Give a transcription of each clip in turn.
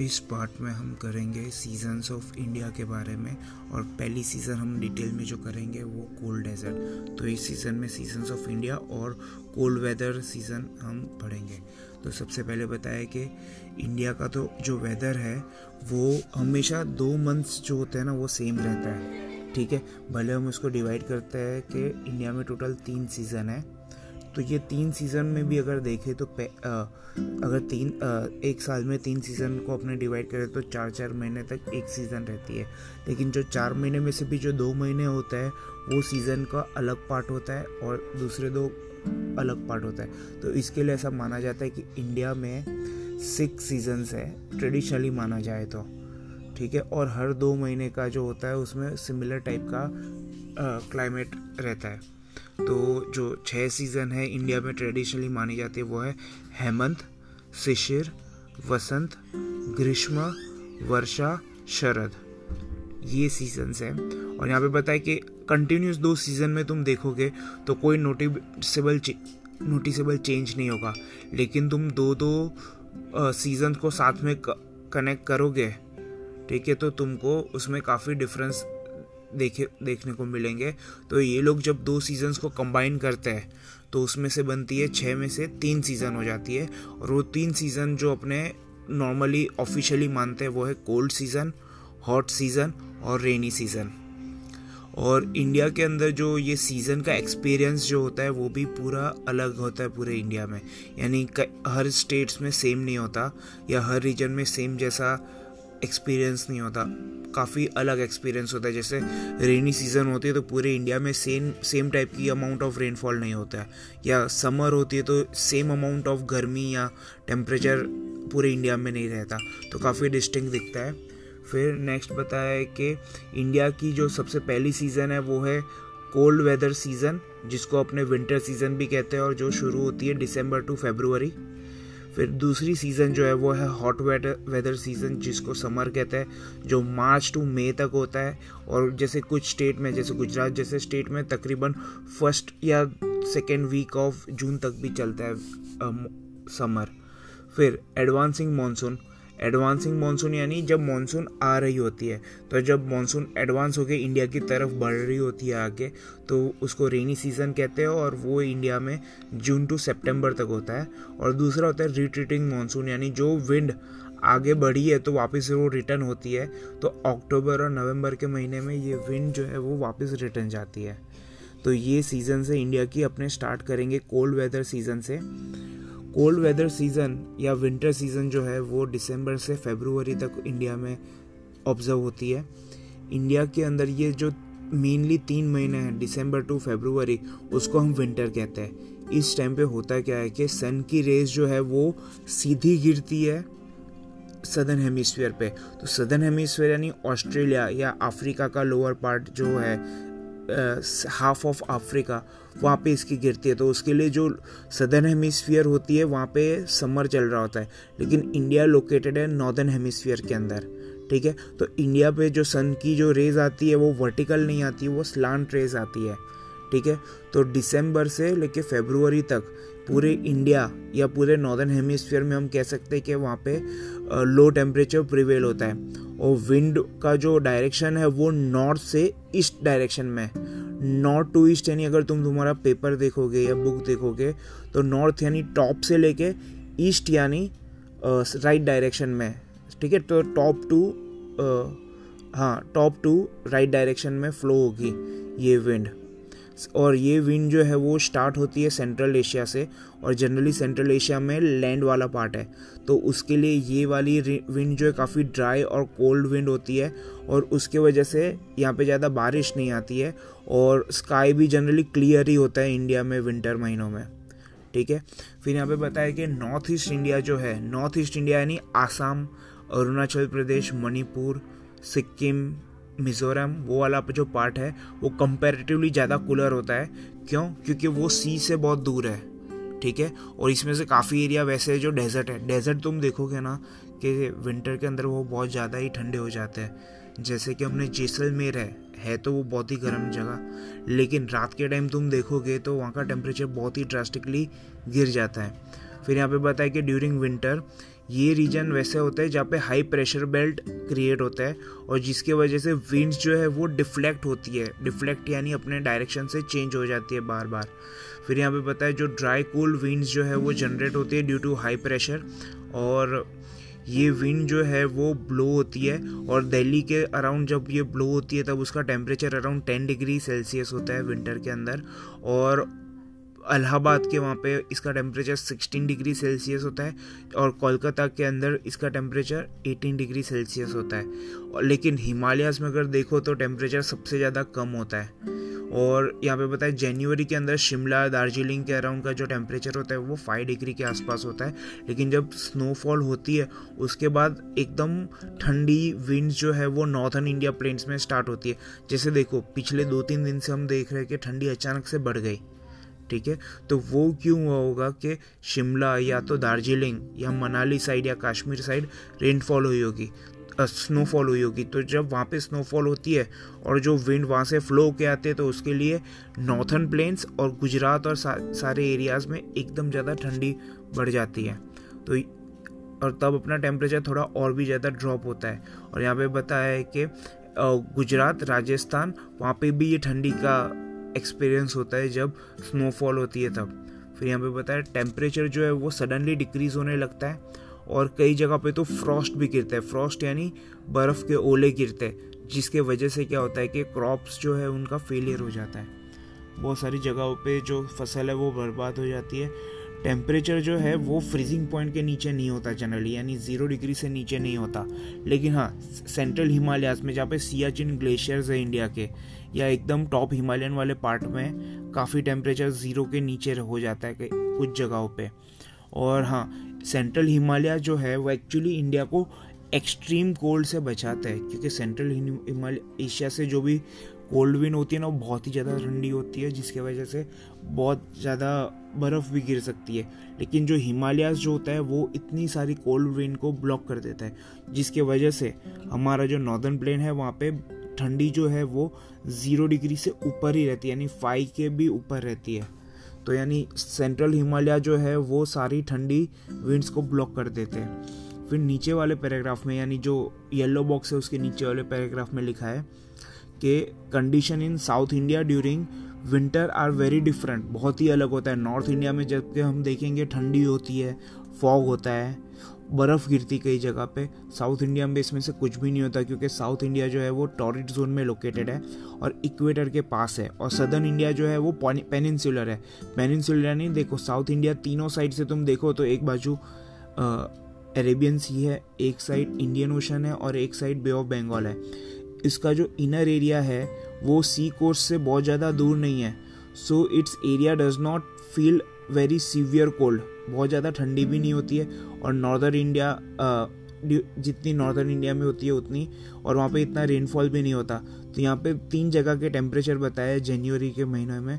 इस पार्ट में हम करेंगे सीजन्स ऑफ़ इंडिया के बारे में और पहली सीज़न हम डिटेल में जो करेंगे वो कोल्ड डेजर्ट तो इस सीज़न में सीजन्स ऑफ़ इंडिया और कोल्ड वेदर सीज़न हम पढ़ेंगे. तो सबसे पहले बताया कि इंडिया का तो जो वेदर है, वो हमेशा दो मंथ्स जो होते हैं ना, वो सेम रहता है. ठीक है? भले हम उसको डिवाइड करते हैं कि इंडिया में टोटल तीन सीज़न है तो ये तीन सीज़न में भी अगर देखें तो आ, अगर तीन आ, एक साल में तीन सीज़न को अपने डिवाइड करें तो चार चार महीने तक एक सीज़न रहती है। लेकिन जो चार महीने में से भी जो दो महीने होता है वो सीज़न का अलग पार्ट होता है और दूसरे दो अलग पार्ट होता है। तो इसके लिए ऐसा माना जाता है कि इंडिया में सिक्स सीजन्स है ट्रेडिशनली माना जाए तो ठीक है? और हर दो महीने का जो होता है उसमें सिमिलर टाइप का क्लाइमेट रहता है। तो जो छः सीज़न है इंडिया में ट्रेडिशनली मानी जाती है, वो है हेमंत, शिशिर, वसंत, ग्रीष्म, वर्षा, शरद। ये सीजन्स हैं। और यहाँ पे बताए कि कंटिन्यूस दो सीज़न में तुम देखोगे तो कोई नोटिसेबल नोटिसेबल चेंज नहीं होगा। लेकिन तुम दो दो सीज़न को साथ में कनेक्ट करोगे, ठीक है तो तुमको उसमें काफ़ी डिफरेंस देखे, देखने को मिलेंगे। तो ये लोग जब दो सीजन्स को कंबाइन करते हैं तो उसमें से बनती है छः में से तीन सीज़न हो जाती है। और वो तीन सीज़न जो अपने नॉर्मली ऑफिशियली मानते हैं, वो है कोल्ड सीज़न हॉट सीज़न और रेनी सीज़न और इंडिया के अंदर जो ये सीज़न का एक्सपीरियंस जो होता है, वो भी पूरा अलग होता है पूरे इंडिया में। यानी हर स्टेट्स में सेम नहीं होता, या हर रीजन में सेम जैसा एक्सपीरियंस नहीं होता। काफ़ी अलग एक्सपीरियंस होता है। जैसे रेनी सीज़न होती है तो पूरे इंडिया में सेम सेम टाइप की अमाउंट ऑफ़ रेनफॉल नहीं होता है। या समर होती है तो सेम अमाउंट ऑफ़ गर्मी या टेम्परेचर पूरे इंडिया में नहीं रहता। तो काफ़ी डिस्टिंग दिखता है। फिर नेक्स्ट बताया कि इंडिया की जो सबसे पहली सीज़न है वो है कोल्ड वेदर सीज़न जिसको अपने विंटर सीज़न भी कहते हैं और जो शुरू होती है दिसंबर टू फेब्रुवरी फिर दूसरी सीज़न जो है वो है हॉट वेदर वेदर सीज़न जिसको समर कहते हैं, जो मार्च टू मई तक होता है। और जैसे कुछ स्टेट में, जैसे गुजरात जैसे स्टेट में तकरीबन फ़र्स्ट या सेकेंड वीक ऑफ़ जून तक भी चलता है समर फिर एडवांसिंग मानसून एडवांसिंग मानसून यानी जब मानसून आ रही होती है तो जब मानसून एडवांस होकर इंडिया की तरफ़ बढ़ रही होती है आगे तो उसको रेनी सीज़न कहते हैं और वो इंडिया में जून टू सितंबर तक होता है। और दूसरा होता है रिट्रीटिंग मानसून, यानी जो विंड आगे बढ़ी है तो वापस वो रिटर्न होती है। तो अक्टूबर और नवंबर के महीने में ये विंड जो है, वो वापस रिटर्न जाती है। तो ये सीज़न से इंडिया की अपने स्टार्ट करेंगे कोल्ड वेदर सीज़न से। कोल्ड वेदर सीज़न या विंटर सीज़न जो है, वो दिसंबर से फेब्रुवरी तक इंडिया में ऑब्ज़र्व होती है। इंडिया के अंदर ये जो मेनली तीन महीने हैं, दिसंबर टू फेब्रुवरी, उसको हम विंटर कहते हैं। इस टाइम पे होता क्या है कि सन की रेज जो है, वो सीधी गिरती है सदर्न हेमिस्फीयर पे। तो सदर्न हेमिस्फीयर यानी ऑस्ट्रेलिया या अफ्रीका का लोअर पार्ट जो है हाफ़ ऑफ़ अफ्रीका वहाँ पे इसकी गिरती है। तो उसके लिए जो सदर्न हेमिसफियर होती है, वहाँ पे समर चल रहा होता है। लेकिन इंडिया लोकेटेड है नॉर्दर्न हेमिसफियर के अंदर, ठीक है? तो इंडिया पे जो सन की जो रेज आती है, वो वर्टिकल नहीं आती, वो स्लांट रेज आती है, ठीक है? तो दिसंबर से लेके फेब्रुवरी तक पूरे इंडिया या पूरे नॉर्दर्न हेमिसफियर में हम कह सकते हैं कि वहाँ पे लो टेम्परेचर प्रिवेल होता है। और विंड का जो डायरेक्शन है वो नॉर्थ से ईस्ट डायरेक्शन में नॉर्थ टू ईस्ट यानी अगर तुम तुम्हारा पेपर देखोगे या बुक देखोगे तो नॉर्थ यानी टॉप से लेके ईस्ट यानी राइट डायरेक्शन में ठीक है? तो टॉप टू हाँ टॉप टू राइट डायरेक्शन में फ्लो होगी ये विंड और ये विंड जो है वो स्टार्ट होती है सेंट्रल एशिया से और जनरली सेंट्रल एशिया में लैंड वाला पार्ट है। तो उसके लिए ये वाली विंड जो है काफ़ी ड्राई और कोल्ड विंड होती है और उसके वजह से यहाँ पे ज़्यादा बारिश नहीं आती है और स्काई भी जनरली क्लियर ही होता है इंडिया में विंटर महीनों में। ठीक है? फिर यहाँ पे बताया कि नॉर्थ ईस्ट इंडिया जो है नॉर्थ ईस्ट इंडिया यानी आसाम, अरुणाचल प्रदेश, मणिपुर, सिक्किम मिज़ोरम, वो वाला जो पार्ट है, वो कंपेरेटिवली ज़्यादा कूलर होता है। क्यों? क्योंकि वो सी से बहुत दूर है, ठीक है? और इसमें से काफ़ी एरिया वैसे जो डेजर्ट है। डेजर्ट तुम देखोगे ना कि विंटर के अंदर वो बहुत ज़्यादा ही ठंडे हो जाते हैं। जैसे कि हमने जैसलमेर है है तो वो बहुत ही गर्म जगह, लेकिन रात के टाइम तुम देखोगे तो वहाँ का टेम्परेचर बहुत ही ड्रास्टिकली गिर जाता है। फिर यहाँ पे बताया कि ड्यूरिंग विंटर ये रीजन वैसे होता है जहाँ पे हाई प्रेशर बेल्ट क्रिएट होता है और जिसके वजह से विंड्स जो है वो डिफ्लेक्ट होती है। डिफ्लेक्ट यानी अपने डायरेक्शन से चेंज हो जाती है बार बार फिर यहाँ पे पता है जो ड्राई कूल विंड्स जो है वो जनरेट होती है ड्यू टू हाई प्रेशर और ये विंड जो है वो ब्लो होती है और दिल्ली के अराउंड जब ये ब्लो होती है तब उसका temperature around ten degree Celsius होता है विंटर के अंदर और अलाहाबाद के वहाँ पे इसका टेम्परेचर 16 डिग्री सेल्सियस होता है और कोलकाता के अंदर इसका टेम्परेचर 18 डिग्री सेल्सियस होता है। और लेकिन हिमालयाज में अगर देखो तो टेम्परेचर सबसे ज़्यादा कम होता है। और यहाँ पे बताए जनवरी के अंदर शिमला, दार्जिलिंग के अराउंड का जो टेम्परेचर होता है वो फाइव डिग्री के आसपास होता है। लेकिन जब स्नोफॉल होती है, उसके बाद एकदम ठंडी विंड जो है वो नॉर्थन इंडिया प्लेन्स में स्टार्ट होती है। जैसे देखो, पिछले दो तीन दिन से हम देख रहे हैं कि ठंडी अचानक से बढ़ गई। ठीक है? तो वो क्यों हुआ होगा कि शिमला या तो दार्जिलिंग या मनाली साइड या कश्मीर साइड रेनफॉल हुई होगी स्नोफॉल हुई होगी। तो जब वहाँ पे स्नोफॉल होती है और जो विंड वहाँ से फ्लो के आते हैं तो उसके लिए नॉर्थन प्लेन्स और गुजरात और सा, सारे एरियाज़ में एकदम ज़्यादा ठंडी बढ़ जाती है। तो और तब अपना टेम्परेचर थोड़ा और भी ज़्यादा ड्रॉप होता है। और यहाँ पे बताया है कि गुजरात राजस्थान वहाँ पे भी ये ठंडी का एक्सपीरियंस होता है जब स्नोफॉल होती है तब। फिर यहाँ पे बताया टेम्परेचर जो है वो सडनली डिक्रीज होने लगता है और कई जगह पे तो फ्रॉस्ट भी गिरता है। फ्रॉस्ट यानी बर्फ़ के ओले गिरते हैं, जिसके वजह से क्या होता है कि क्रॉप्स जो है उनका फेलियर हो जाता है। बहुत सारी जगहों पे जो फ़सल है वो बर्बाद हो जाती है। टेम्परेचर जो है, वो फ्रीजिंग पॉइंट के नीचे नहीं होता जनरली यानी ज़ीरो डिग्री से नीचे नहीं होता। लेकिन हाँ सेंट्रल हिमालयाज में जहाँ पे सियाचिन ग्लेशियर्स है इंडिया के, या एकदम टॉप हिमालयन वाले पार्ट में, काफ़ी टेम्परेचर ज़ीरो के नीचे हो जाता है कुछ जगहों पे। और हाँ सेंट्रल हिमालय जो है, वो एक्चुअली इंडिया को एक्सट्रीम कोल्ड से बचाता है, क्योंकि सेंट्रल हिमालय एशिया से जो भी कोल्ड विन होती है ना, वो बहुत ही ज़्यादा ठंडी होती है, जिसके वजह से बहुत ज़्यादा बर्फ़ भी गिर सकती है। लेकिन जो हिमालयाज जो होता है, वो इतनी सारी कोल्ड विन को ब्लॉक कर देता है, जिसके वजह से हमारा जो नॉर्दर्न प्लेन है, वहाँ पे ठंडी जो है, वो ज़ीरो डिग्री से ऊपर ही रहती है, यानी फाइव के भी ऊपर रहती है। तो यानी सेंट्रल हिमालय जो है, वो सारी ठंडी विंड्स को ब्लॉक कर देते हैं। फिर नीचे वाले पैराग्राफ में, यानी जो येलो बॉक्स है, उसके नीचे वाले पैराग्राफ में लिखा है कि condition in south India during winter are very different बहुत ही अलग होता है। नॉर्थ इंडिया में जबकि हम देखेंगे, ठंडी होती है फॉग होता है, बर्फ़ गिरती कई जगह पे। साउथ इंडिया में इसमें से कुछ भी नहीं होता क्योंकि साउथ इंडिया जो है वो टॉरिड जोन में लोकेटेड है और इक्वेटर के पास है और सदर्न इंडिया जो है वो पेनिनसुलर है। पेनिनसुलर नहीं, देखो साउथ इंडिया तीनों साइड से तुम देखो तो एक बाजू अरेबियन सी है, एक साइड इंडियन ओशन है और एक साइड बे ऑफ़ बंगाल है। इसका जो इनर एरिया है, वो सी कोर्स से बहुत ज़्यादा दूर नहीं है। So it's area does not feel very severe cold बहुत ज़्यादा ठंडी भी नहीं होती है। और नॉर्दर्न इंडिया जितनी नॉर्दर्न इंडिया में होती है, उतनी। और वहाँ पे इतना रेनफॉल भी नहीं होता। तो यहाँ पे तीन जगह के टेम्परेचर बताया जनवरी के महीने में।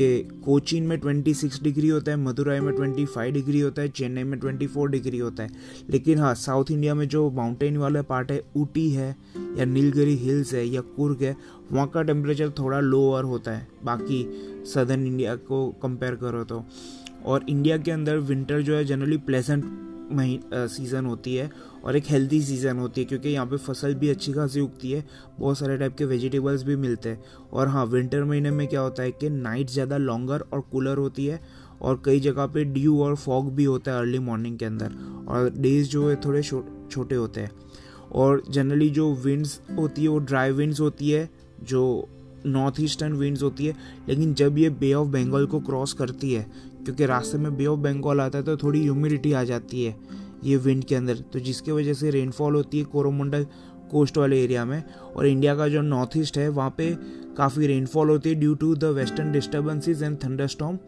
कि कोचीन में 26 डिग्री होता है, मदुराई में 25 डिग्री होता है, चेन्नई में 24 डिग्री होता है। लेकिन हाँ साउथ इंडिया में जो माउंटेन वाला पार्ट है, ऊटी है, या नीलगिरी हिल्स है, या कुर्ग है, वहाँ का टेम्परेचर थोड़ा लोअर होता है। बाकी सदर्न इंडिया को कंपेयर करो तो। और इंडिया के अंदर विंटर जो है जनरली प्लेजेंट मही सीज़न होती है और एक हेल्दी सीज़न होती है क्योंकि यहाँ पे फ़सल भी अच्छी खासी उगती है, बहुत सारे टाइप के वेजिटेबल्स भी मिलते हैं। और हाँ विंटर महीने में क्या होता है कि नाइट ज़्यादा लॉन्गर और कूलर होती है और कई जगह पे ड्यू और फॉग भी होता है अर्ली मॉर्निंग के अंदर और डेज़ जो है थोड़े छोटे होते हैं। और जनरली जो विंड्स होती है, वो ड्राई विंड्स होती है, जो नॉर्थ ईस्टर्न विंड्स होती है, लेकिन जब ये बे ऑफ़ बंगाल को क्रॉस करती है क्योंकि रास्ते में बे ऑफ़ बंगाल आता है तो थोड़ी ह्यूमिडिटी आ जाती है ये विंड के अंदर। तो जिसके वजह से रेनफॉल होती है कोरोमंडल कोस्ट वाले एरिया में और इंडिया का जो नॉर्थ ईस्ट है वहाँ पे काफ़ी रेनफॉल होती है due to the western disturbances and thunderstorm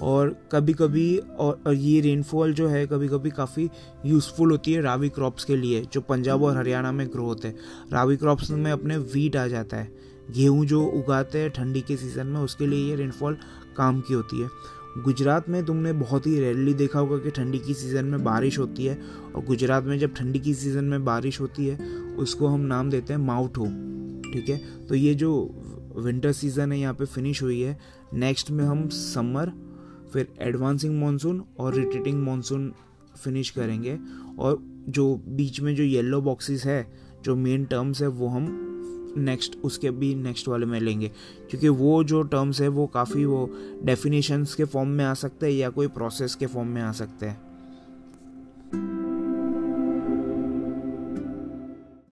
और कभी कभी और, और ये रेनफॉल जो है कभी कभी काफ़ी यूज़फुल होती है रावी क्रॉप्स के लिए जो पंजाब और हरियाणा में ग्रो होते हैं। रावी क्रॉप्स में अपने वीट आ जाता है। गेहूँ जो उगाते हैं ठंडी के सीज़न में उसके लिए ये रेनफॉल काम की होती है। गुजरात में तुमने बहुत ही रेयरली देखा होगा कि ठंडी की सीज़न में बारिश होती है और गुजरात में जब ठंडी की सीज़न में बारिश होती है, उसको हम नाम देते हैं माउठो ठीक है? तो ये जो विंटर सीज़न है, यहाँ पे फिनिश हुई है। नेक्स्ट में हम समर फिर एडवांसिंग मानसून और रिट्रीटिंग मानसून फिनिश करेंगे। और जो बीच में जो येलो बॉक्सेस है, जो मेन टर्म्स है, वो हम नेक्स्ट उसके भी नेक्स्ट वाले में लेंगे। क्योंकि वो जो टर्म्स है, वो काफ़ी वो डेफिनेशंस के फॉर्म में आ सकते हैं या कोई प्रोसेस के फॉर्म में आ सकते हैं।